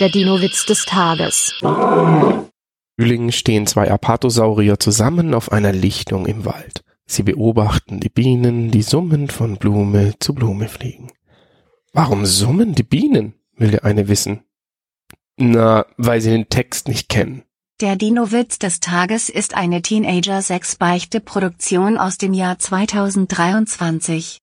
Der Dino-Witz des Tages. Frühling stehen zwei Apatosaurier zusammen auf einer Lichtung im Wald. Sie beobachten die Bienen, die summend von Blume zu Blume fliegen. Warum summen die Bienen? will der eine wissen. Na, weil sie den Text nicht kennen. Der Dino-Witz des Tages ist eine Teenager-6-Beichte-Produktion aus dem Jahr 2023.